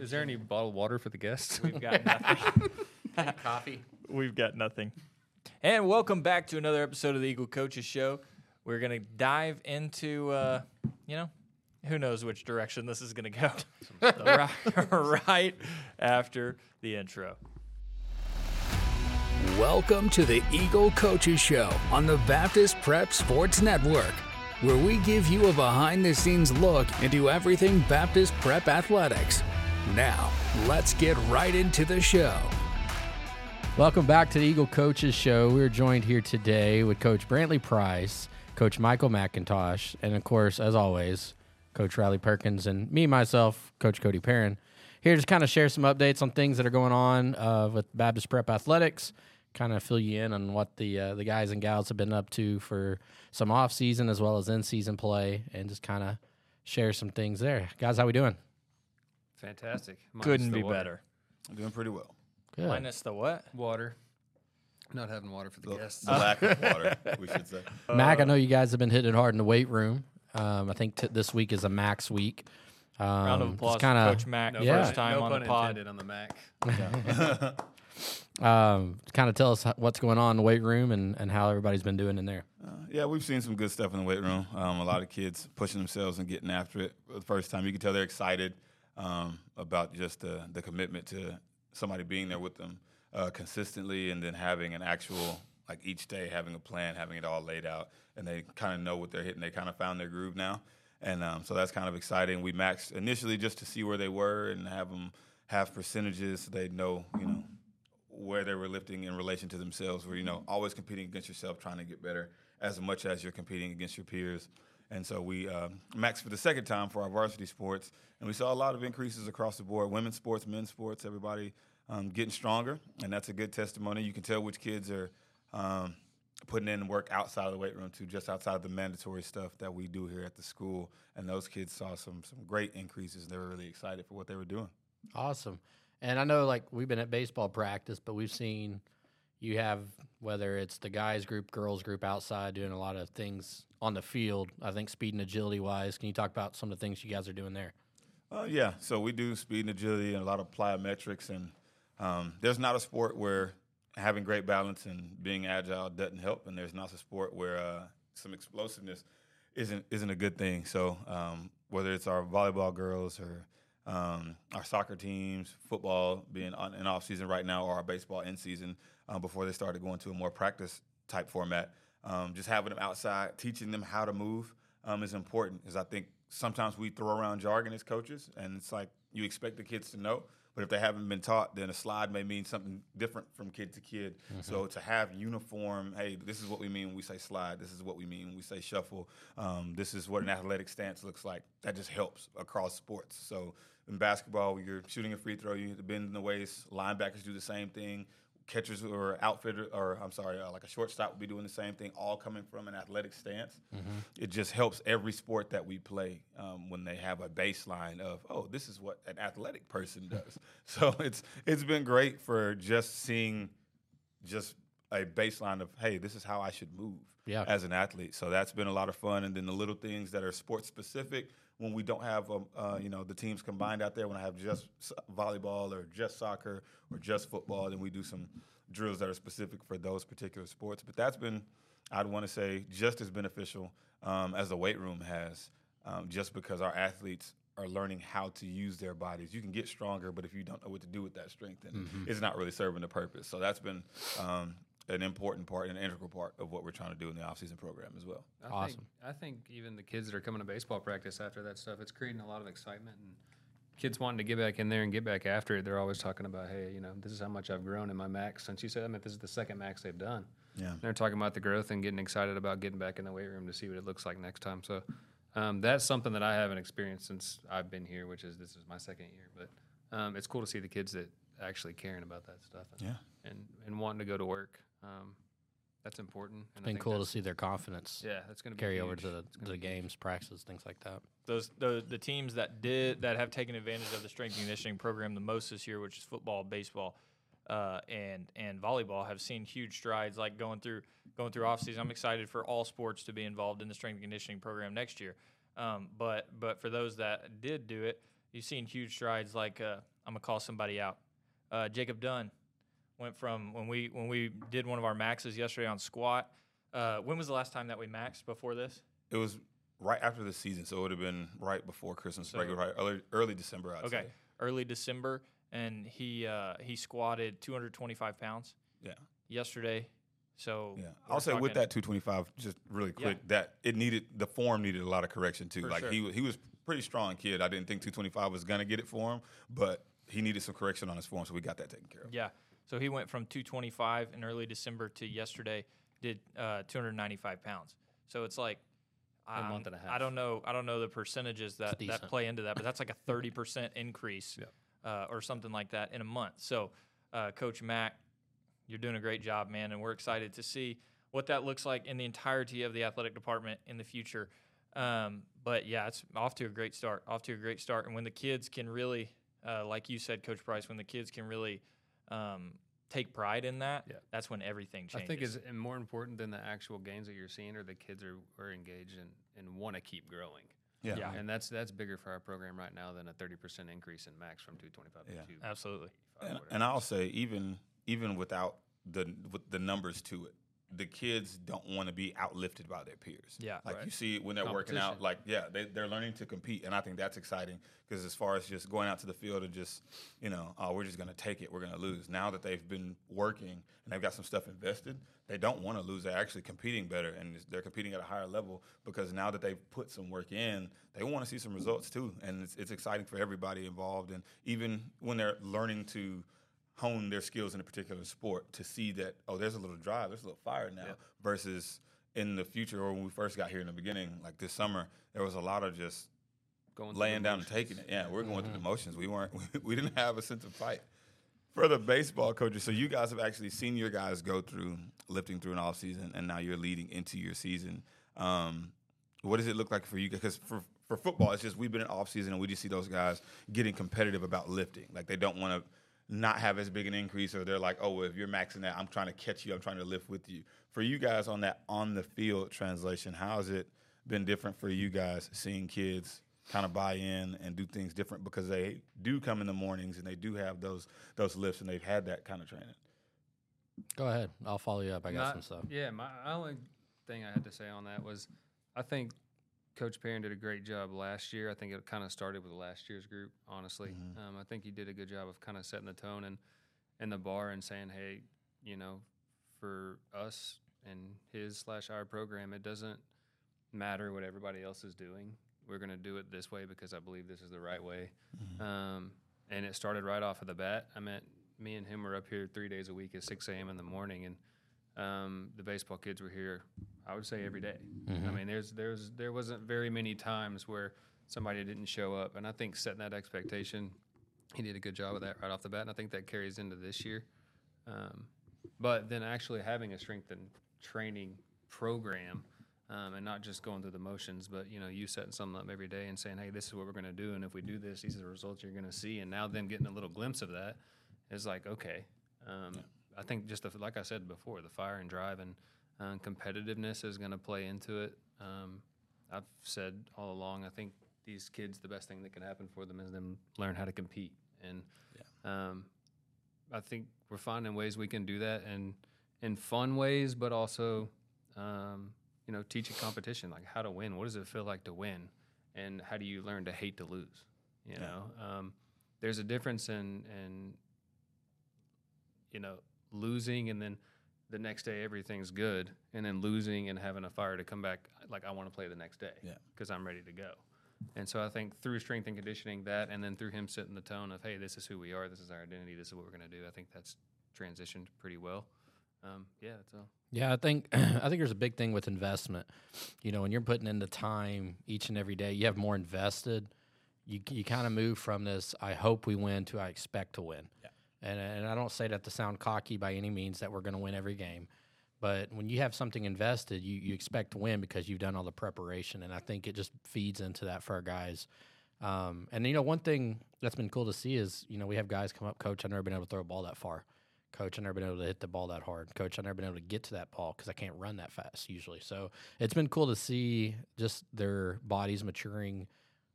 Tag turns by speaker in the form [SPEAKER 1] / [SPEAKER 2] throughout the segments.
[SPEAKER 1] Is there any bottled water for the guests?
[SPEAKER 2] We've got nothing.
[SPEAKER 3] Coffee.
[SPEAKER 2] We've got nothing. And welcome back to another episode of the Eagle Coaches Show. We're gonna dive into, uh, you know, who knows which direction this is gonna go. right, right after the intro.
[SPEAKER 4] Welcome to the Eagle Coaches Show on the Baptist Prep Sports Network, where we give you a behind the scenes look into everything Baptist Prep athletics. Now, let's get right into the show.
[SPEAKER 5] Welcome back to the Eagle Coaches Show. We're joined here today with Coach Brantley Price, Coach Michael McIntosh, and of course, as always, Coach Riley Perkins and me, myself, Coach Cody Perrin. Here to kind of share some updates on things that are going on uh, with Baptist Prep Athletics, kind of fill you in on what the uh, the guys and gals have been up to for some off season as well as in season play, and just kind of share some things there. Guys, how we doing?
[SPEAKER 1] Fantastic. Minus
[SPEAKER 2] Couldn't
[SPEAKER 1] the
[SPEAKER 2] be
[SPEAKER 1] water.
[SPEAKER 2] better.
[SPEAKER 6] I'm doing pretty well.
[SPEAKER 5] Good.
[SPEAKER 2] Minus the what?
[SPEAKER 1] Water. Not having water for the
[SPEAKER 6] The,
[SPEAKER 1] guests.
[SPEAKER 6] the lack of water, we should say.
[SPEAKER 5] Mac, I know you guys have been hitting it hard in the weight room. Um, I think t- this week is a max week. Um,
[SPEAKER 2] Round of applause
[SPEAKER 5] kinda,
[SPEAKER 2] for Coach Mac.
[SPEAKER 1] no
[SPEAKER 5] Yeah.
[SPEAKER 2] First time
[SPEAKER 1] no
[SPEAKER 2] on
[SPEAKER 1] pun
[SPEAKER 2] the pod.
[SPEAKER 1] intended on the Mac.
[SPEAKER 5] um, kind of tell us ho- what's going on in the weight room and, and how everybody's been doing in there.
[SPEAKER 6] Uh, yeah, we've seen some good stuff in the weight room. Um, a lot of kids pushing themselves and getting after it for the first time. You can tell they're excited um, about just the, the commitment to somebody being there with them uh, consistently and then having an actual, like each day, having a plan, having it all laid out. And they kind of know what they're hitting. They kind of found their groove now. And um, so that's kind of exciting. We maxed initially just to see where they were and have them have percentages so they know, you know, where they were lifting in relation to themselves, where you know always competing against yourself, trying to get better as much as you're competing against your peers. And so we um, maxed for the second time for our varsity sports, and we saw a lot of increases across the board: women's sports, men's sports, everybody um, getting stronger, and that's a good testimony. You can tell which kids are um, putting in work outside of the weight room too, just outside of the mandatory stuff that we do here at the school. And those kids saw some some great increases. They were really excited for what they were doing.
[SPEAKER 5] Awesome. And I know, like, we've been at baseball practice, but we've seen you have whether it's the guys group, girls group outside doing a lot of things on the field. I think speed and agility wise. Can you talk about some of the things you guys are doing there?
[SPEAKER 6] Uh, yeah, so we do speed and agility and a lot of plyometrics, and um, there's not a sport where having great balance and being agile doesn't help, and there's not a sport where uh, some explosiveness isn't isn't a good thing. So um, whether it's our volleyball girls or um, our soccer teams, football being on, in off season right now, or our baseball in season uh, before they started going to a more practice type format. Um, just having them outside, teaching them how to move um, is important. Because I think sometimes we throw around jargon as coaches, and it's like you expect the kids to know, but if they haven't been taught, then a slide may mean something different from kid to kid. So to have uniform, hey, this is what we mean when we say slide. This is what we mean when we say shuffle. Um, this is what an athletic stance looks like. That just helps across sports. So in basketball, you're shooting a free throw, you need to bend in the waist. Linebackers do the same thing. Catchers or outfitter, or I'm sorry, uh, like a shortstop would be doing the same thing, all coming from an athletic stance. It just helps every sport that we play um, when they have a baseline of, oh, this is what an athletic person does. so it's it's been great for just seeing just a baseline of, hey, this is how I should move
[SPEAKER 5] Yeah.
[SPEAKER 6] as an athlete. So that's been a lot of fun. And then the little things that are sports specific when we don't have, um, uh, you know, the teams combined out there, when I have just volleyball or just soccer or just football, then we do some drills that are specific for those particular sports. But that's been, I'd want to say, just as beneficial um, as the weight room has, um, just because our athletes are learning how to use their bodies. You can get stronger, but if you don't know what to do with that strength, then it's not really serving the purpose. So that's been um, an important part, an integral part of what we're trying to do in the offseason program as well.
[SPEAKER 1] I
[SPEAKER 5] Awesome.
[SPEAKER 1] Think, I think even the kids that are coming to baseball practice after that stuff, it's creating a lot of excitement and kids wanting to get back in there and get back after it. They're always talking about, hey, you know, this is how much I've grown in my max since you said. I mean, this is the second max they've done.
[SPEAKER 6] Yeah.
[SPEAKER 1] They're talking about the growth and getting excited about getting back in the weight room to see what it looks like next time. So um, that's something that I haven't experienced since I've been here, which is this is my second year. But um, it's cool to see the kids that actually caring about that stuff and
[SPEAKER 6] Yeah.
[SPEAKER 1] and, and wanting to go to work. Um, that's important. And I
[SPEAKER 5] Been
[SPEAKER 1] think
[SPEAKER 5] cool to see their confidence
[SPEAKER 1] Yeah, that's going to
[SPEAKER 5] carry over to the,
[SPEAKER 1] gonna
[SPEAKER 5] the
[SPEAKER 1] be huge.
[SPEAKER 5] games, practices, things like that.
[SPEAKER 2] those the the teams that did that have taken advantage of the strength and conditioning program the most this year, which is football, baseball, uh, and and volleyball, have seen huge strides. Like going through going through off season, I'm excited for all sports to be involved in the strength and conditioning program next year. Um, but but for those that did do it, you've seen huge strides. Like uh, I'm gonna call somebody out. Uh, Jacob Dunn went from when we when we did one of our maxes yesterday on squat. Uh, when was the last time that we maxed before this?
[SPEAKER 6] It was right after the season, so it would have been right before Christmas
[SPEAKER 2] So-
[SPEAKER 6] break, right early, early December. I'd
[SPEAKER 2] Okay,
[SPEAKER 6] say.
[SPEAKER 2] early December, and he uh, he squatted 225 pounds
[SPEAKER 6] Yeah,
[SPEAKER 2] yesterday. So
[SPEAKER 6] yeah. I'll say with that 225, just really
[SPEAKER 2] Yeah.
[SPEAKER 6] quick, that it needed the form needed a lot of correction too.
[SPEAKER 2] For
[SPEAKER 6] like
[SPEAKER 2] sure.
[SPEAKER 6] he was he was pretty strong kid. I didn't think 225 was gonna get it for him, but he needed some correction on his form, so we got that taken care of.
[SPEAKER 2] Yeah. So he went from 225 in early December to yesterday did uh, 295 pounds. So it's like
[SPEAKER 1] A month
[SPEAKER 2] um,
[SPEAKER 1] and a
[SPEAKER 2] I
[SPEAKER 1] half.
[SPEAKER 2] don't know. I don't know the percentages that, that play into that, but that's like a 30 percent increase uh, or something like that in a month. So, uh, Coach Mac, you're doing a great job, man, and we're excited to see what that looks like in the entirety of the athletic department in the future. Um, but yeah, it's off to a great start. Off to a great start, and when the kids can really, uh, like you said, Coach Price, when the kids can really um, take pride in that,
[SPEAKER 1] Yeah.
[SPEAKER 2] that's when everything changes.
[SPEAKER 1] I think is more important than the actual gains that you're seeing or the kids are, are engaged and, and want to keep growing.
[SPEAKER 6] Yeah.
[SPEAKER 2] Yeah.
[SPEAKER 1] And that's that's bigger for our program right now than a 30% increase in max from 225
[SPEAKER 6] Yeah.
[SPEAKER 1] to 2.
[SPEAKER 2] absolutely.
[SPEAKER 6] And, and I'll say even even without the with the numbers to it, the kids don't want to be outlifted by their peers.
[SPEAKER 2] Yeah.
[SPEAKER 6] like
[SPEAKER 1] Right.
[SPEAKER 6] you see when they're working out. Like yeah, they they're learning to compete, and I think that's exciting because as far as just going out to the field and just you know, oh, we're just gonna take it, we're gonna lose. Now that they've been working and they've got some stuff invested, they don't want to lose. They're actually competing better, and they're competing at a higher level because now that they've put some work in, they want to see some results too, and it's, it's exciting for everybody involved. And even when they're learning to hone their skills in a particular sport to see that oh there's a little drive there's a little fire now versus in the future or when we first got here in the beginning like this summer there was a lot of just
[SPEAKER 1] Going
[SPEAKER 6] laying down and taking it. yeah we're going through the motions. We weren't we didn't have a sense of fight. For the baseball coaches so you guys have actually seen your guys go through lifting through an off season and now you're leading into your season. Um, what does it look like for you because for for football it's just we've been in off season and we just see those guys getting competitive about lifting. Like they don't want to not have as big an increase or they're like oh well, if you're maxing that i'm trying to catch you i'm trying to lift with you for you guys on that on the field translation how's it been different for you guys seeing kids kind of buy in and do things different because they do come in the mornings and they do have those those lifts and they've had that kind of training
[SPEAKER 5] Go ahead. I'll follow you up. I got
[SPEAKER 1] My-
[SPEAKER 5] some stuff.
[SPEAKER 1] Yeah, my only thing I had to say on that was I think Coach Perrin did a great job last year. I think it kind of started with last year's group, honestly. Um, I think he did a good job of kind of setting the tone and, and the bar and saying, hey, you know, for us and his slash our program, it doesn't matter what everybody else is doing. We're going to do it this way because I believe this is the right way. Um, and it started right off of the bat. I meant me and him were up here three days a week at 6 a.m. in the morning, and um, the baseball kids were here. I would say every day. I mean, there's there's there wasn't very many times where somebody didn't show up, and I think setting that expectation, he did a good job of that right off the bat, and I think that carries into this year. Um, but then actually having a strength and training program, um, and not just going through the motions, but you know, you setting something up every day and saying, "Hey, this is what we're going to do, and if we do this, these are the results you're going to see." And now them getting a little glimpse of that is like, okay. Um, I think just the, like I said before, the fire and drive and uh, competitiveness is going to play into it. Um, I've said all along, I think these kids, the best thing that can happen for them is them learn how to compete. And um, I think we're finding ways we can do that and in fun ways, but also, um, you know, teaching competition, like how to win. What does it feel like to win? And how do you learn to hate to lose? You know, um, there's a difference in, in, you know, losing and then the next day everything's good and then losing and having a fire to come back like I want to play the next day
[SPEAKER 6] Yeah.
[SPEAKER 1] because I'm ready to go. And so I think through strength and conditioning that and then through him setting the tone of hey this is who we are this is our identity this is what we're going to do I think that's transitioned pretty well. Um, yeah, that's all.
[SPEAKER 5] Yeah, I think I think there's a big thing with investment. You know, when you're putting in the time each and every day, you have more invested. You you kind of move from this I hope we win to I expect to win. And and I don't say that to sound cocky by any means that we're going to win every game. But when you have something invested, you, you expect to win because you've done all the preparation, and I think it just feeds into that for our guys. Um, and you know, one thing that's been cool to see is you know we have guys come up, coach. I've never been able to throw a ball that far. Coach, I've never been able to hit the ball that hard. Coach, I've never been able to get to that ball because I can't run that fast usually. So it's been cool to see just their bodies maturing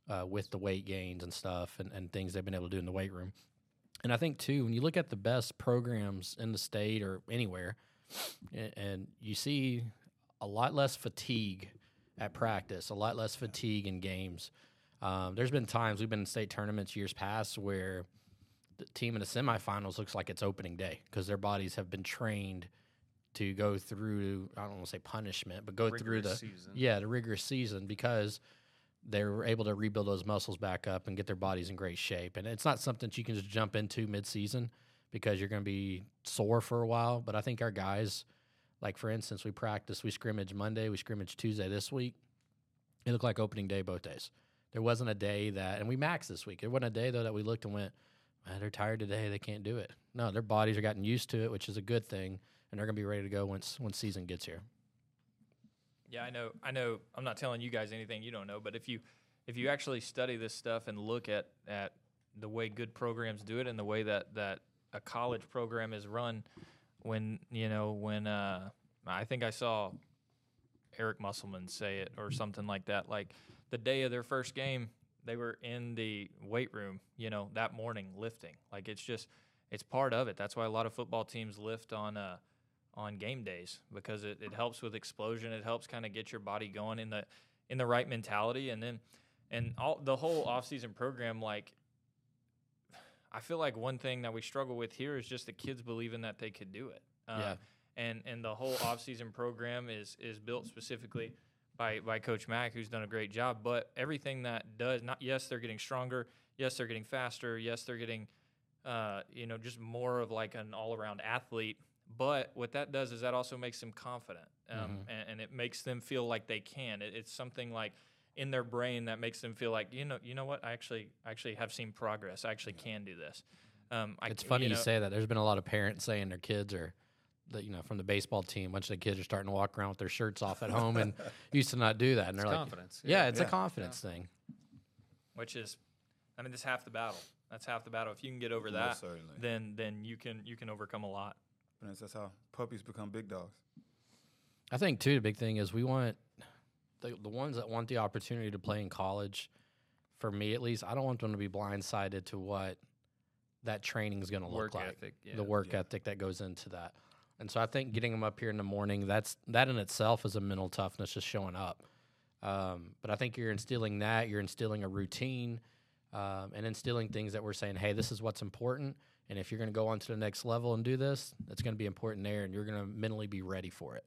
[SPEAKER 5] uh, with the weight gains and stuff and, and things they've been able to do in the weight room. And I think too, when you look at the best programs in the state or anywhere, and you see a lot less fatigue at practice, a lot less fatigue in games. Um, there's been times we've been in state tournaments years past where the team in the semifinals looks like it's opening day because their bodies have been trained to go through. I don't want to say punishment, but go through the
[SPEAKER 1] season.
[SPEAKER 5] yeah the rigorous season because they were able to rebuild those muscles back up and get their bodies in great shape. And it's not something that you can just jump into mid-season because you're going to be sore for a while. But I think our guys, like for instance, we practice, we scrimmage Monday, we scrimmage Tuesday this week. It looked like opening day both days. There wasn't a day that, and we maxed this week. It wasn't a day though that we looked and went, "Man, they're tired today. They can't do it. No, their bodies are gotten used to it, which is a good thing, and they're going to be ready to go once once season gets here.
[SPEAKER 2] Yeah, I know. I know. I'm not telling you guys anything you don't know, but if you if you actually study this stuff and look at at the way good programs do it and the way that that a college program is run, when you know when uh, I think I saw Eric Musselman say it or something like that. Like the day of their first game, they were in the weight room, you know, that morning lifting. Like it's just it's part of it. That's why a lot of football teams lift on uh on game days because it, it helps with explosion. It helps kind of get your body going in the in the right mentality and then and all the whole off-season program like I feel like one thing that we struggle with here is just the kids believing that they could do it. Um,
[SPEAKER 5] Yeah.
[SPEAKER 2] And and the whole off-season program is is built specifically by by Coach Mac, who's done a great job. But everything that does not, yes, they're getting stronger. Yes, they're getting faster. Yes, they're getting, uh, you know, just more of like an all-around athlete. But what that does is that also makes them confident, um, and, and it makes them feel like they can. It, it's something like in their brain that makes them feel like you know, you know what? I actually I actually have seen progress. I actually can do this. Um, I,
[SPEAKER 5] It's funny you,
[SPEAKER 2] know,
[SPEAKER 5] say that. There's been a lot of parents saying their kids are, that you know, from the baseball team. A bunch of the kids are starting to walk around with their shirts off at home and used to not do that. And
[SPEAKER 1] It's
[SPEAKER 5] they're like,
[SPEAKER 1] confidence.
[SPEAKER 5] yeah, it's a
[SPEAKER 6] Yeah.
[SPEAKER 5] confidence thing.
[SPEAKER 2] which is, I mean, that's half the battle. That's half the battle. If you can get over that, then then you can you can overcome a lot.
[SPEAKER 6] And that's how puppies become big dogs.
[SPEAKER 5] I think too the big thing is we want the the ones that want the opportunity to play in college. For me, at least, I don't want them to be blindsided to what that training is going to look like.
[SPEAKER 1] ethic, yeah.
[SPEAKER 5] The work
[SPEAKER 6] Yeah.
[SPEAKER 5] ethic that goes into that. And so I think getting them up here in the morning, that's that in itself is a mental toughness just showing up. Um, but I think you're instilling that, you're instilling a routine, um, and instilling things that we're saying, hey, this is what's important. And if you're going to go on to the next level and do this, it's going to be important there, and you're going to mentally be ready for it.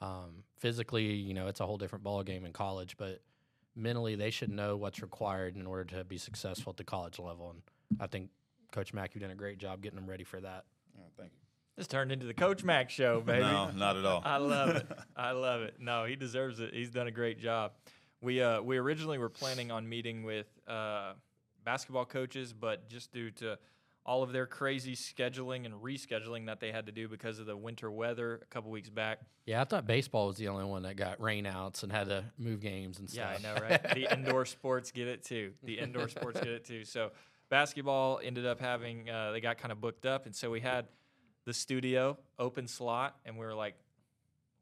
[SPEAKER 5] Um, physically, you know, it's a whole different ball game in college, but mentally, they should know what's required in order to be successful at the college level. And I think Coach Mac, you've done a great job getting them ready for that.
[SPEAKER 6] Oh, thank you.
[SPEAKER 2] This turned into the Coach Mac show, baby.
[SPEAKER 6] No, not at all.
[SPEAKER 2] I love it. I love it. No, he deserves it. He's done a great job. We uh, we originally were planning on meeting with uh, basketball coaches, but just due to all of their crazy scheduling and rescheduling that they had to do because of the winter weather a couple weeks back.
[SPEAKER 5] Yeah, I thought baseball was the only one that got rainouts and had to move games and stuff.
[SPEAKER 2] Yeah, I know, right? the indoor sports get it too. The indoor sports get it too. So basketball ended up having uh, they got kind of booked up, and so we had the studio open slot, and we were like,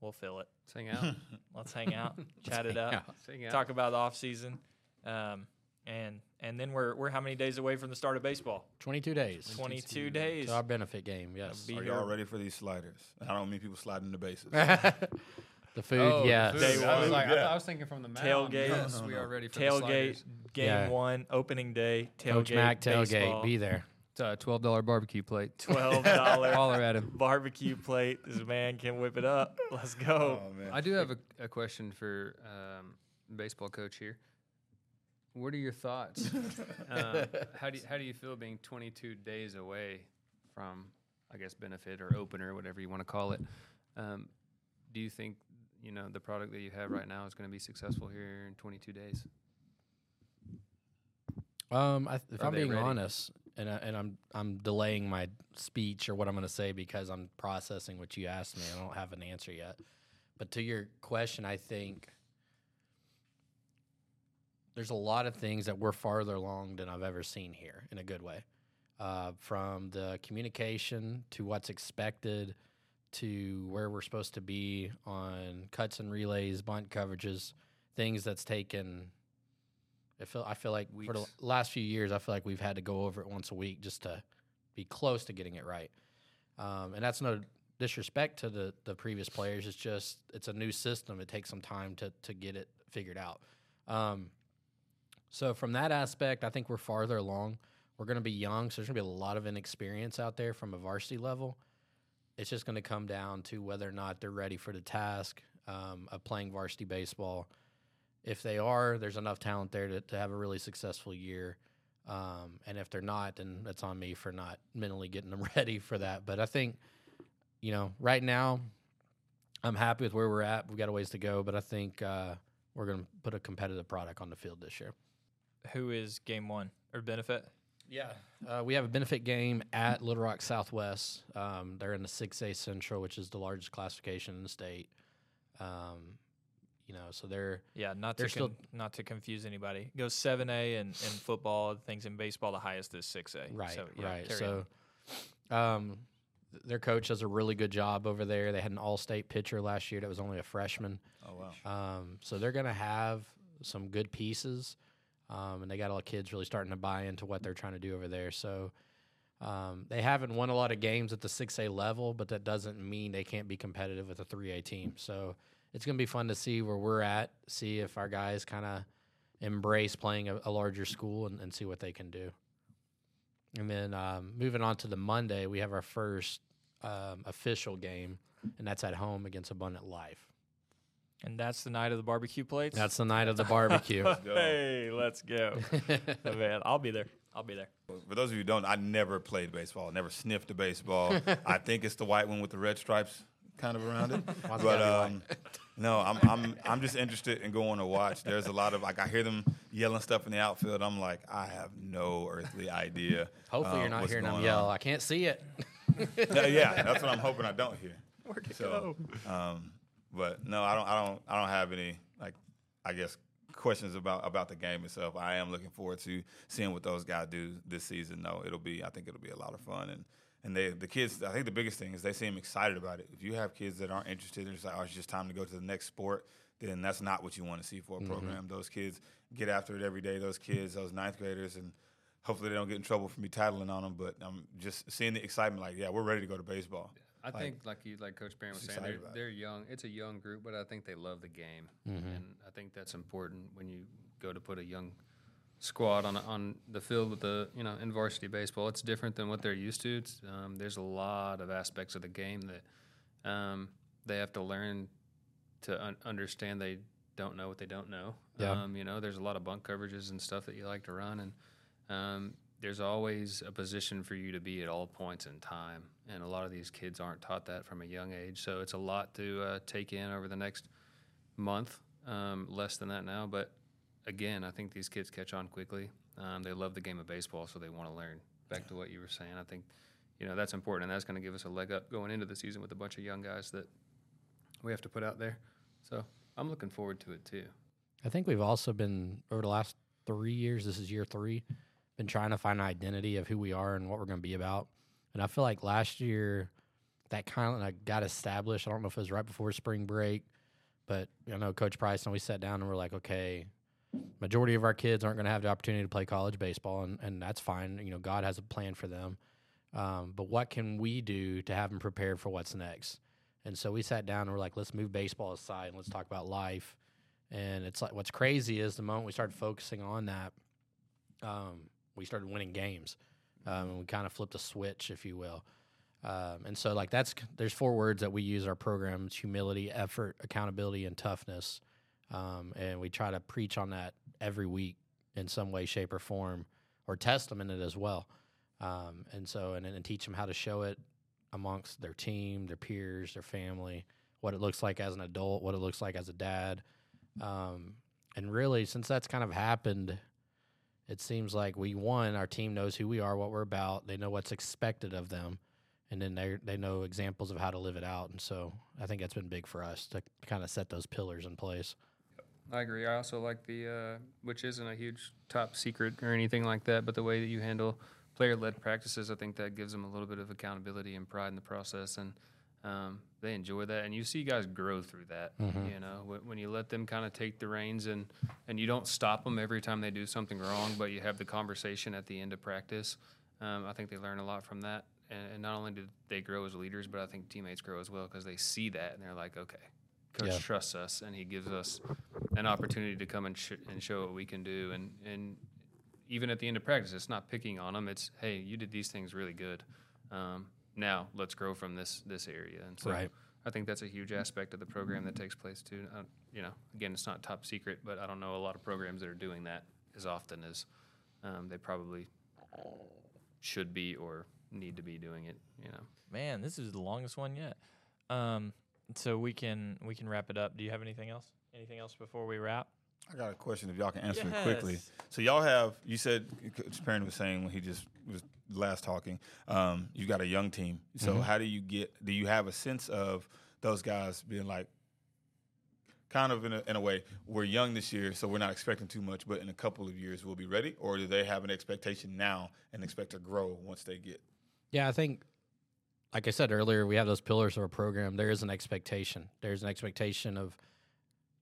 [SPEAKER 2] we'll fill it.
[SPEAKER 1] Let's hang out.
[SPEAKER 2] Let's hang out, chat it
[SPEAKER 5] hang
[SPEAKER 2] up.
[SPEAKER 1] Let's hang out.
[SPEAKER 2] talk about the off season, um, and and then we're we're how many days away from the start of baseball?
[SPEAKER 5] 22 days.
[SPEAKER 2] Twenty two days.
[SPEAKER 5] So our benefit game, yes.
[SPEAKER 2] Be
[SPEAKER 6] Are y'all ready for these sliders? I don't mean people sliding the bases.
[SPEAKER 5] the food,
[SPEAKER 1] Oh, the food. I was
[SPEAKER 2] one.
[SPEAKER 1] like, I,
[SPEAKER 6] Yeah.
[SPEAKER 1] thought- I was thinking from the mound.
[SPEAKER 2] Tailgate.
[SPEAKER 1] Yes,
[SPEAKER 6] No,
[SPEAKER 1] we are ready for
[SPEAKER 2] Tailgate,
[SPEAKER 1] the
[SPEAKER 2] game
[SPEAKER 5] Yeah.
[SPEAKER 2] one, opening day. Tailgate,
[SPEAKER 5] Coach Mac tailgate,
[SPEAKER 2] baseball,
[SPEAKER 5] be there.
[SPEAKER 1] It's a twelve dollar barbecue plate.
[SPEAKER 2] twelve dollar
[SPEAKER 1] Holler at him.
[SPEAKER 2] barbecue plate. This man can whip it up. Let's go.
[SPEAKER 6] Oh man.
[SPEAKER 1] I do have a, a question for um, baseball coach here. What are your thoughts? um, how do you, how do you feel being 22 days away from, I guess, benefit or opener, whatever you want to call it? Um, do you think you know the product that you have right now is going to be successful here in 22 days?
[SPEAKER 5] Um, I, if
[SPEAKER 1] Are
[SPEAKER 5] I'm being
[SPEAKER 1] ready?
[SPEAKER 5] honest, and I, and I'm I'm delaying my speech or what I'm going to say because I'm processing what you asked me. I don't have an answer yet. But to your question, I think there's a lot of things that we're farther along than I've ever seen here in a good way. Uh, from the communication to what's expected to where we're supposed to be on cuts and relays, bunt coverages, things that's taken. I feel I feel like for the last few years, I feel like we've had to go over it once a week just to be close to getting it right. Um, and that's no disrespect to the the previous players. It's just it's a new system. It takes some time to to get it figured out. Um, so from that aspect, I think we're farther along. We're going to be young, so there's going to be a lot of inexperience out there from a varsity level. It's just going to come down to whether or not they're ready for the task um, of playing varsity baseball. If they are, there's enough talent there to, to have a really successful year. Um, and if they're not, then that's on me for not mentally getting them ready for that. But I think, you know, right now, I'm happy with where we're at. We've got a ways to go, but I think uh, we're going to put a competitive product on the field this year.
[SPEAKER 2] Who is game one or benefit?
[SPEAKER 5] Yeah, uh, we have a benefit game at Little Rock Southwest. Um, they're in the 6A Central, which is the largest classification in the state. Um, you know, so they're
[SPEAKER 2] Yeah, not
[SPEAKER 5] They're
[SPEAKER 2] to
[SPEAKER 5] still-
[SPEAKER 2] con- not to confuse anybody. It goes seven A and in football, things in baseball. The highest is six A.
[SPEAKER 5] right,
[SPEAKER 2] So, yeah,
[SPEAKER 5] right. So, um, their coach does a really good job over there. They had an All-State pitcher last year that was only a freshman.
[SPEAKER 6] Oh wow.
[SPEAKER 5] Um, so they're going to have some good pieces, um, and they got all the kids really starting to buy into what they're trying to do over there. So um, they haven't won a lot of games at the 6A level, but that doesn't mean they can't be competitive with a 3A team. So it's going to be fun to see where we're at, see if our guys kind of embrace playing a, a larger school and, and see what they can do. And then um, moving on to the Monday, we have our first um, official game, and that's at home against Abundant Life.
[SPEAKER 2] And that's the night of the barbecue plates.
[SPEAKER 5] That's the night of the barbecue.
[SPEAKER 6] go.
[SPEAKER 2] hey, let's go, Oh, man. I'll be there. I'll be there.
[SPEAKER 6] For those of you who don't, I never played baseball. Never sniffed a baseball. I think it's the white one with the red stripes kind of around it.
[SPEAKER 5] Why's
[SPEAKER 6] but um, no, I'm I'm I'm just interested in going to watch. There's a lot of like I hear them yelling stuff in the outfield. I'm like I have no earthly idea.
[SPEAKER 5] Hopefully,
[SPEAKER 6] um,
[SPEAKER 5] you're not
[SPEAKER 6] what's
[SPEAKER 5] hearing them yell.
[SPEAKER 6] on.
[SPEAKER 5] I can't see it.
[SPEAKER 6] yeah, yeah, that's what I'm hoping I don't hear.
[SPEAKER 2] Where'd it
[SPEAKER 6] So, um, but no, I don't, I don't, I don't have any like, I guess questions about about the game itself. I am looking forward to seeing what those guys do this season. though. it'll be, I think it'll be a lot of fun and. And they, the kids, I think the biggest thing is they seem excited about it. If you have kids that aren't interested, they're just like, oh, it's just time to go to the next sport, then that's not what you want to see for a mm-hmm. program. Those kids get after it every day. Those kids, those ninth graders, and hopefully they don't get in trouble for me tattling on them. But I'm just seeing the excitement, like, yeah, we're ready to go to baseball.
[SPEAKER 1] I think, like you, like Coach Perrin was saying, they're, they're young. It's a young group, but I think they love the game, and I think that's important when you go to put a young squad on on the field with the you know in varsity baseball. It's different than what they're used to. It's, um, there's a lot of aspects of the game that um, they have to learn to un- understand. They don't know what they don't know.
[SPEAKER 5] Yeah.
[SPEAKER 1] Um, you know, there's a lot of bunt coverages and stuff that you like to run, and um, there's always a position for you to be at all points in time. And a lot of these kids aren't taught that from a young age. So it's a lot to uh, take in over the next month, um, less than that now. But again, I think these kids catch on quickly. Um, they love the game of baseball, so they want to learn. Back to what you were saying, I think, you know, that's important, and that's going to give us a leg up going into the season with a bunch of young guys that we have to put out there. So I'm looking forward to it too.
[SPEAKER 5] I think we've also been over the last three years. This is year three. Been trying to find an identity of who we are and what we're going to be about. And I feel like last year that kind of got established. I don't know if it was right before spring break, but I know Coach Price and we sat down and we're like, okay, majority of our kids aren't going to have the opportunity to play college baseball, and, and that's fine. You know, God has a plan for them. Um, but what can we do to have them prepared for what's next? And so we sat down and we're like, let's move baseball aside and let's talk about life. And it's like what's crazy is the moment we started focusing on that, um, we started winning games. Um, and we kind of flipped a switch, if you will. Um, and so, like that's there's four words that we use our program: it's humility, effort, accountability, and toughness. Um, and we try to preach on that every week in some way, shape, or form, or test them in it as well. Um, and so, and then teach them how to show it amongst their team, their peers, their family, what it looks like as an adult, what it looks like as a dad. Um, and really, since that's kind of happened, it seems like we won. Our team knows who we are, what we're about. They know what's expected of them, and then they they know examples of how to live it out. And so, I think that's been big for us to kind of set those pillars in place.
[SPEAKER 1] I agree. I also like the, uh, which isn't a huge top secret or anything like that, but the way that you handle player-led practices, I think that gives them a little bit of accountability and pride in the process, and um, they enjoy that. And you see guys grow through that. You know, when, when you let them kind of take the reins and and you don't stop them every time they do something wrong, but you have the conversation at the end of practice. Um, I think they learn a lot from that, and, and not only do they grow as leaders, but I think teammates grow as well because they see that and they're like, okay, coach
[SPEAKER 5] Yeah.
[SPEAKER 1] trusts us, and he gives us an opportunity to come and, sh- and show what we can do, and and even at the end of practice, it's not picking on them. It's hey, you did these things really good. Um, now let's grow from this this area, and so
[SPEAKER 5] Right.
[SPEAKER 1] I think that's a huge aspect of the program that takes place too. Uh, you know, again, it's not top secret, but I don't know a lot of programs that are doing that as often as um, they probably should be or need to be doing it. You know,
[SPEAKER 2] Man, this is the longest one yet. Um, so we can we can wrap it up. Do you have anything else? Anything else before we wrap?
[SPEAKER 6] I got a question if y'all can answer it quickly. So y'all have you said Coach Perrin was saying when he just was last talking, um, you got a young team. So
[SPEAKER 5] Mm-hmm.
[SPEAKER 6] how do you get? Do you have a sense of those guys being like, kind of in a, in a way, we're young this year, so we're not expecting too much, but in a couple of years we'll be ready, or do they have an expectation now and expect to grow once they get?
[SPEAKER 5] Yeah, I think, like I said earlier, we have those pillars of our program. There is an expectation. There's an expectation of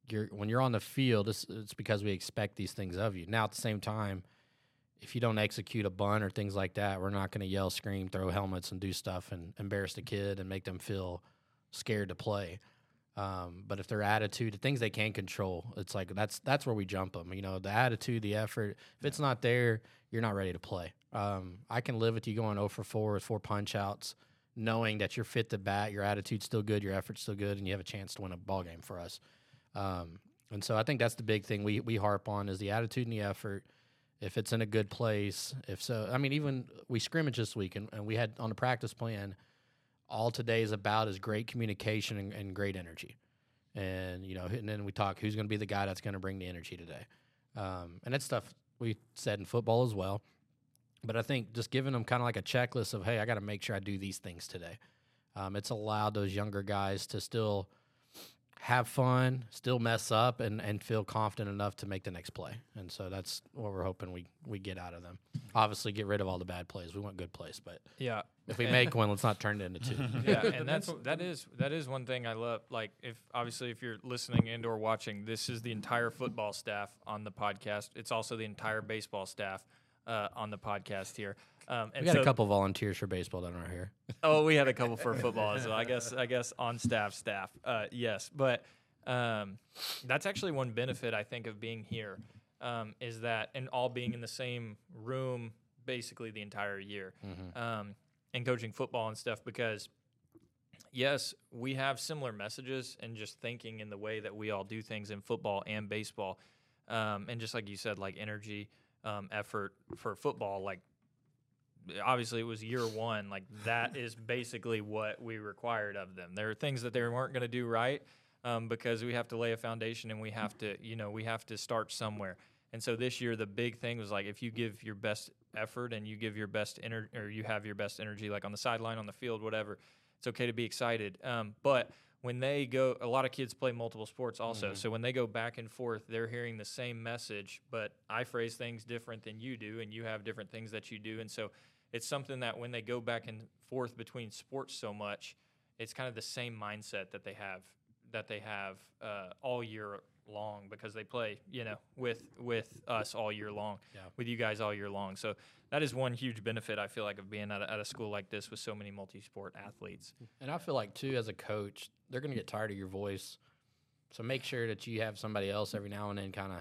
[SPEAKER 5] you're when you're on the field. It's, it's because we expect these things of you. Now, at the same time, if you don't execute a bunt or things like that, we're not going to yell, scream, throw helmets, and do stuff and embarrass the kid and make them feel scared to play. Um, but if their attitude, the things they can control, it's like that's that's where we jump them. You know, the attitude, the effort. If it's not there, you're not ready to play. Um, I can live with you going 0 for 4 with four punch outs, knowing that you're fit to bat, your attitude's still good, your effort's still good, and you have a chance to win a ball game for us. Um, and so I think that's the big thing we we harp on is the attitude and the effort. If it's in a good place, if so, I mean, even we scrimmage this week, and, and we had on the practice plan all today is about is great communication and, and great energy. And you know, and then we talk who's going to be the guy that's going to bring the energy today. Um, and that's stuff we said in football as well. But I think just giving them kind of like a checklist of hey, I got to make sure I do these things today. Um, it's allowed those younger guys to still have fun, still mess up, and, and feel confident enough to make the next play. And so that's what we're hoping we, we get out of them. Obviously, get rid of all the bad plays. We want good plays, but
[SPEAKER 2] Yeah.
[SPEAKER 5] if we make one, let's not turn it into two.
[SPEAKER 2] yeah, and that's that is that is one thing I love. Like, if obviously if you're listening and or watching, this is the entire football staff on the podcast. It's also the entire baseball staff uh, on the podcast here. Um, and
[SPEAKER 5] We got
[SPEAKER 2] so,
[SPEAKER 5] a couple volunteers for baseball down right here.
[SPEAKER 2] Oh, we had a couple for football as well. I guess I guess on staff staff. Uh, yes, but um, that's actually one benefit I think of being here um, is that and all being in the same room basically the entire year um, and coaching football and stuff because yes, we have similar messages and just thinking in the way that we all do things in football and baseball. Um, and just like you said, like energy, um, effort for football, like obviously it was year one. Like that is basically what we required of them. There are things that they weren't going to do right um, because we have to lay a foundation and we have to, you know, we have to start somewhere. And so this year, the big thing was like if you give your best effort and you give your best energy, or you have your best energy, like on the sideline, on the field, whatever, it's okay to be excited. Um, but when they go, a lot of kids play multiple sports also. So when they go back and forth, they're hearing the same message, but I phrase things different than you do, and you have different things that you do. And so it's something that when they go back and forth between sports so much, it's kind of the same mindset that they have that they have uh, all year long because they play, you know, with with us all year long,
[SPEAKER 5] Yeah.
[SPEAKER 2] with you guys all year long. So that is one huge benefit I feel like of being at a, at a school like this with so many multi-sport athletes.
[SPEAKER 5] And I feel like too, as a coach, they're going to get tired of your voice. So make sure that you have somebody else every now and then kind of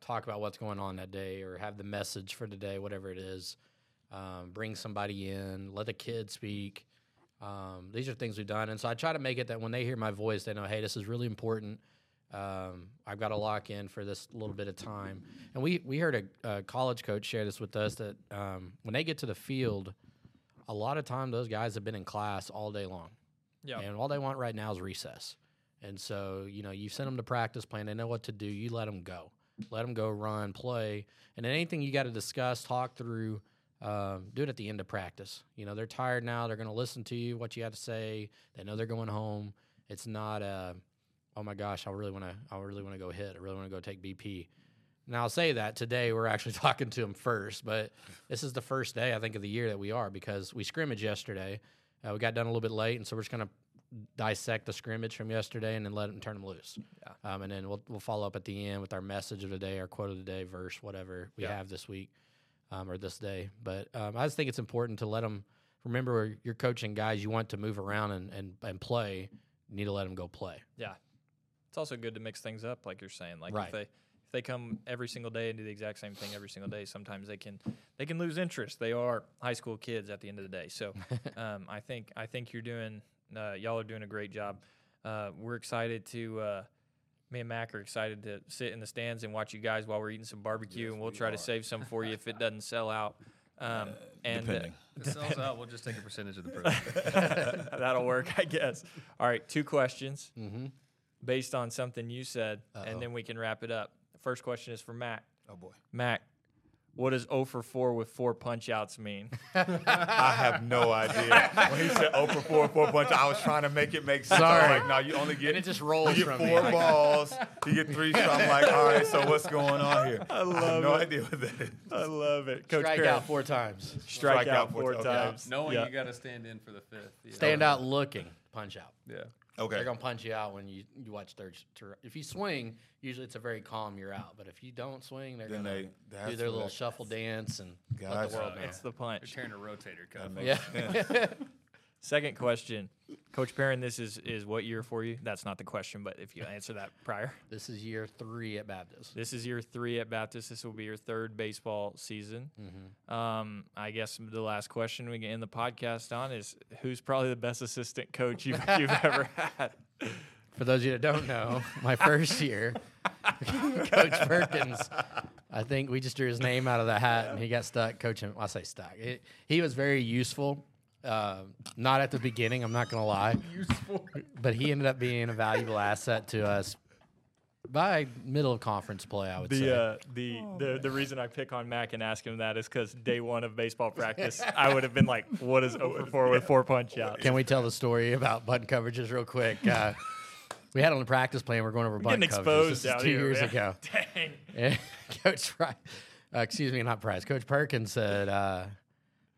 [SPEAKER 5] talk about what's going on that day or have the message for today whatever it is. Um, bring somebody in, let the kids speak. Um, these are things we've done. And so I try to make it that when they hear my voice, they know, hey, this is really important. Um, I've got to lock in for this little bit of time. And we, we heard a, a college coach share this with us that um, when they get to the field, a lot of time those guys have been in class all day long.
[SPEAKER 2] Yeah.
[SPEAKER 5] And all they want right now is recess. And so, you know, you send them to practice plan. They know what to do. You let them go. Let them go run, play. And then anything you got to discuss, talk through, um, do it at the end of practice. You know, they're tired now. They're going to listen to you, what you have to say. They know they're going home. It's not, uh, oh my gosh, I really want to, I really want to go hit. I really want to go take BP. Now I'll say that today we're actually talking to them first, but this is the first day I think of the year that we are because we scrimmaged yesterday. Uh, we got done a little bit late, and so we're just gonna dissect the scrimmage from yesterday and then let them turn them loose.
[SPEAKER 2] Yeah.
[SPEAKER 5] Um, and then we'll we'll follow up at the end with our message of the day, our quote of the day, verse, whatever we
[SPEAKER 2] Yeah.
[SPEAKER 5] have this week. Um, or this day. But um, I just think it's important to let them remember you're coaching guys you want to move around and, and, and play. You need to let them go play.
[SPEAKER 2] Yeah. It's also good to mix things up, like you're saying. Like
[SPEAKER 5] Right.
[SPEAKER 2] if they if they come every single day and do the exact same thing every single day, sometimes they can they can lose interest. They are high school kids at the end of the day. So um, I think I think you're doing uh, y'all are doing a great job. Uh, we're excited to uh, me and Mac are excited to sit in the stands and watch you guys while we're eating some barbecue, and we'll try to save some for you if it doesn't sell out. Um, and uh,
[SPEAKER 6] Depending.
[SPEAKER 1] If it sells out, we'll just take a percentage of the proceeds.
[SPEAKER 2] That'll work, I guess. All right, two questions
[SPEAKER 5] Mm-hmm.
[SPEAKER 2] based on something you said,
[SPEAKER 5] Uh-oh.
[SPEAKER 2] and then we can wrap it up. The first question is for Mac.
[SPEAKER 6] Oh boy.
[SPEAKER 2] Mac, what does 0 for 4 with four punch outs mean?
[SPEAKER 6] I have no idea. when he said 0 for 4, 4 punch, I was trying to make it make sense.
[SPEAKER 5] Sorry.
[SPEAKER 6] I'm like, no, you only get
[SPEAKER 5] And it just rolls
[SPEAKER 6] you get
[SPEAKER 5] from me.
[SPEAKER 6] four
[SPEAKER 5] Like-
[SPEAKER 6] balls. You get three. So I'm like, all right, so what's going on here? I,
[SPEAKER 2] love
[SPEAKER 6] have no
[SPEAKER 2] it.
[SPEAKER 6] idea what that is.
[SPEAKER 2] I love it. Coach
[SPEAKER 5] Strike
[SPEAKER 2] Perry,
[SPEAKER 5] out four times.
[SPEAKER 2] strike,
[SPEAKER 6] Strike
[SPEAKER 2] out
[SPEAKER 6] out
[SPEAKER 2] four
[SPEAKER 6] four times.
[SPEAKER 2] times.
[SPEAKER 1] Knowing
[SPEAKER 2] Yeah.
[SPEAKER 1] you got to stand in for the fifth. you know.
[SPEAKER 5] Stand out looking, punch out.
[SPEAKER 1] Yeah.
[SPEAKER 6] Okay.
[SPEAKER 5] They're gonna punch you out when you, you watch third. Tur- if you swing, usually it's a very calm. You're out. But if you don't swing, they're
[SPEAKER 6] Then
[SPEAKER 5] gonna
[SPEAKER 6] they
[SPEAKER 5] do their little
[SPEAKER 6] that-
[SPEAKER 5] shuffle dance and let
[SPEAKER 6] Gotcha.
[SPEAKER 5] the world know.
[SPEAKER 2] It's the They're
[SPEAKER 1] tearing a rotator cuff.
[SPEAKER 6] That makes
[SPEAKER 5] Yeah.
[SPEAKER 2] Second question. Coach Perrin, this is, is what year for you? That's not the question, but if you answer that prior.
[SPEAKER 5] This is year three at Baptist.
[SPEAKER 2] This is year three at Baptist. This will be your third baseball season.
[SPEAKER 5] Mm-hmm.
[SPEAKER 2] Um, I guess the last question we can end the podcast on is who's probably the best assistant coach you've, you've ever had?
[SPEAKER 5] For those of you that don't know, my first year, Coach Perkins, I think we just drew his name out of the hat and he got stuck coaching. Well, I say stuck. It, he was very useful. Uh, not at the beginning, I'm not going to lie. Useful. But he ended up being a valuable asset to us by middle of conference play, I would say.
[SPEAKER 2] The uh, the, the the reason I pick on Mac and ask him that is because day one of baseball practice, I would have been like, "What is 0 4 with four punch outs?"
[SPEAKER 5] Can we tell the story about button coverages real quick? Uh, we had on the practice plan, we're going over button
[SPEAKER 2] Getting
[SPEAKER 5] coverages.
[SPEAKER 2] exposed
[SPEAKER 5] This is two
[SPEAKER 2] here,
[SPEAKER 5] years
[SPEAKER 2] man.
[SPEAKER 5] ago.
[SPEAKER 2] Dang.
[SPEAKER 5] And Coach Price, uh, excuse me, not Price. Coach Perkins said, uh,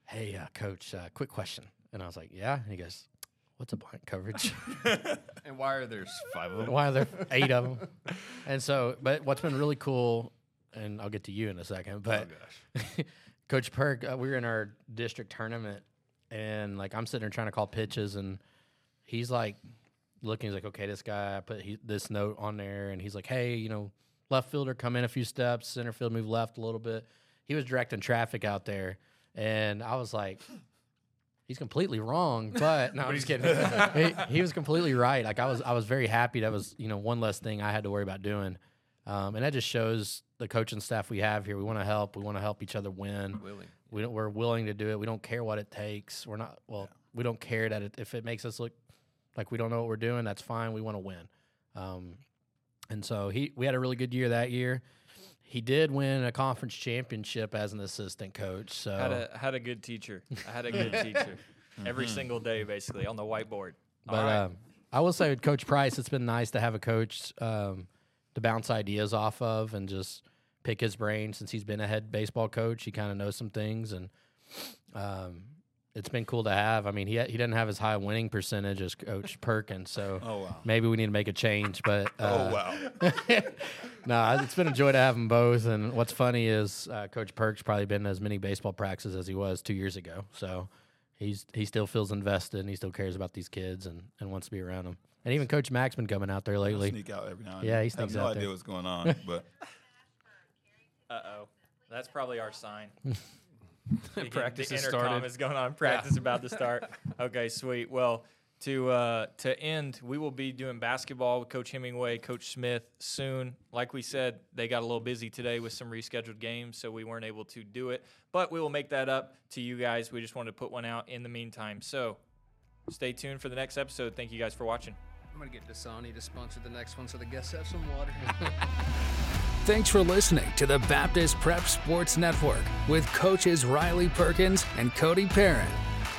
[SPEAKER 5] "Hey, uh, Coach, uh, quick question." And I was like, "Yeah." And he goes, "What's a bunt coverage?
[SPEAKER 1] And why are there five of them?
[SPEAKER 5] Why are there eight of them?" And so, but what's been really cool, and I'll get to you in a second, but Coach Perk, uh, we were in our district tournament, and like I'm sitting there trying to call pitches, and he's like looking. He's like, "Okay, this guy I put he, this note on there," and he's like, "Hey, you know, left fielder come in a few steps, center field move left a little bit." He was directing traffic out there, and I was like. He's completely wrong, but no, I'm just kidding. he, he was completely right. Like I was, I was very happy. That was, you know, one less thing I had to worry about doing, um, and that just shows the coaching staff we have here. We want to help. We want to help each other win.
[SPEAKER 1] Willing.
[SPEAKER 5] We don't, we're willing to do it. We don't care what it takes. We're not well. We don't care that it, if it makes us look like we don't know what we're doing. That's fine. We want to win. Um, and so he we had a really good year that year. He did win a conference championship as an assistant coach. So
[SPEAKER 2] Had a had a good teacher. I had a good teacher every single day, basically on the whiteboard. All
[SPEAKER 5] But
[SPEAKER 2] right.
[SPEAKER 5] um, I will say with Coach Price, it's been nice to have a coach um, to bounce ideas off of and just pick his brain since he's been a head baseball coach. He kind of knows some things, and um, it's been cool to have. I mean, he he doesn't have as high a winning percentage as Coach Perkins, so
[SPEAKER 6] Oh wow.
[SPEAKER 5] maybe we need to make a change. But uh,
[SPEAKER 6] Oh wow.
[SPEAKER 5] no, it's been a joy to have them both. And what's funny is uh, Coach Perk's probably been as many baseball practices as he was two years ago. So he's he still feels invested and he still cares about these kids and, and wants to be around them. And even Coach Mac's been coming out there
[SPEAKER 6] I
[SPEAKER 5] lately.
[SPEAKER 6] sneak out every now and
[SPEAKER 5] Yeah,
[SPEAKER 6] then.
[SPEAKER 5] he sneaks
[SPEAKER 6] I have no
[SPEAKER 5] out
[SPEAKER 6] idea
[SPEAKER 5] there.
[SPEAKER 6] what's going on, but
[SPEAKER 2] Uh oh, that's probably our sign. Thinking
[SPEAKER 1] Practice
[SPEAKER 2] the
[SPEAKER 1] has
[SPEAKER 2] intercom
[SPEAKER 1] started.
[SPEAKER 2] is going on. Practice about to start. Okay, sweet. Well, to uh, to end, we will be doing basketball with Coach Hemingway, Coach Smith soon. Like we said, they got a little busy today with some rescheduled games, so we weren't able to do it. But we will make that up to you guys. We just wanted to put one out in the meantime. So stay tuned for the next episode. Thank you guys for watching.
[SPEAKER 1] I'm gonna get Dasani to sponsor the next one so the guests have some water.
[SPEAKER 4] Thanks for listening to the Baptist Prep Sports Network with coaches Riley Perkins and Cody Perrin.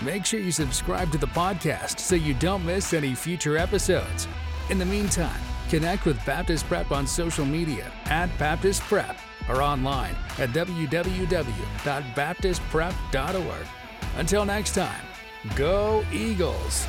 [SPEAKER 4] Make sure you subscribe to the podcast so you don't miss any future episodes. In the meantime, connect with Baptist Prep on social media at Baptist Prep or online at www.baptistprep.org. Until next time, go Eagles!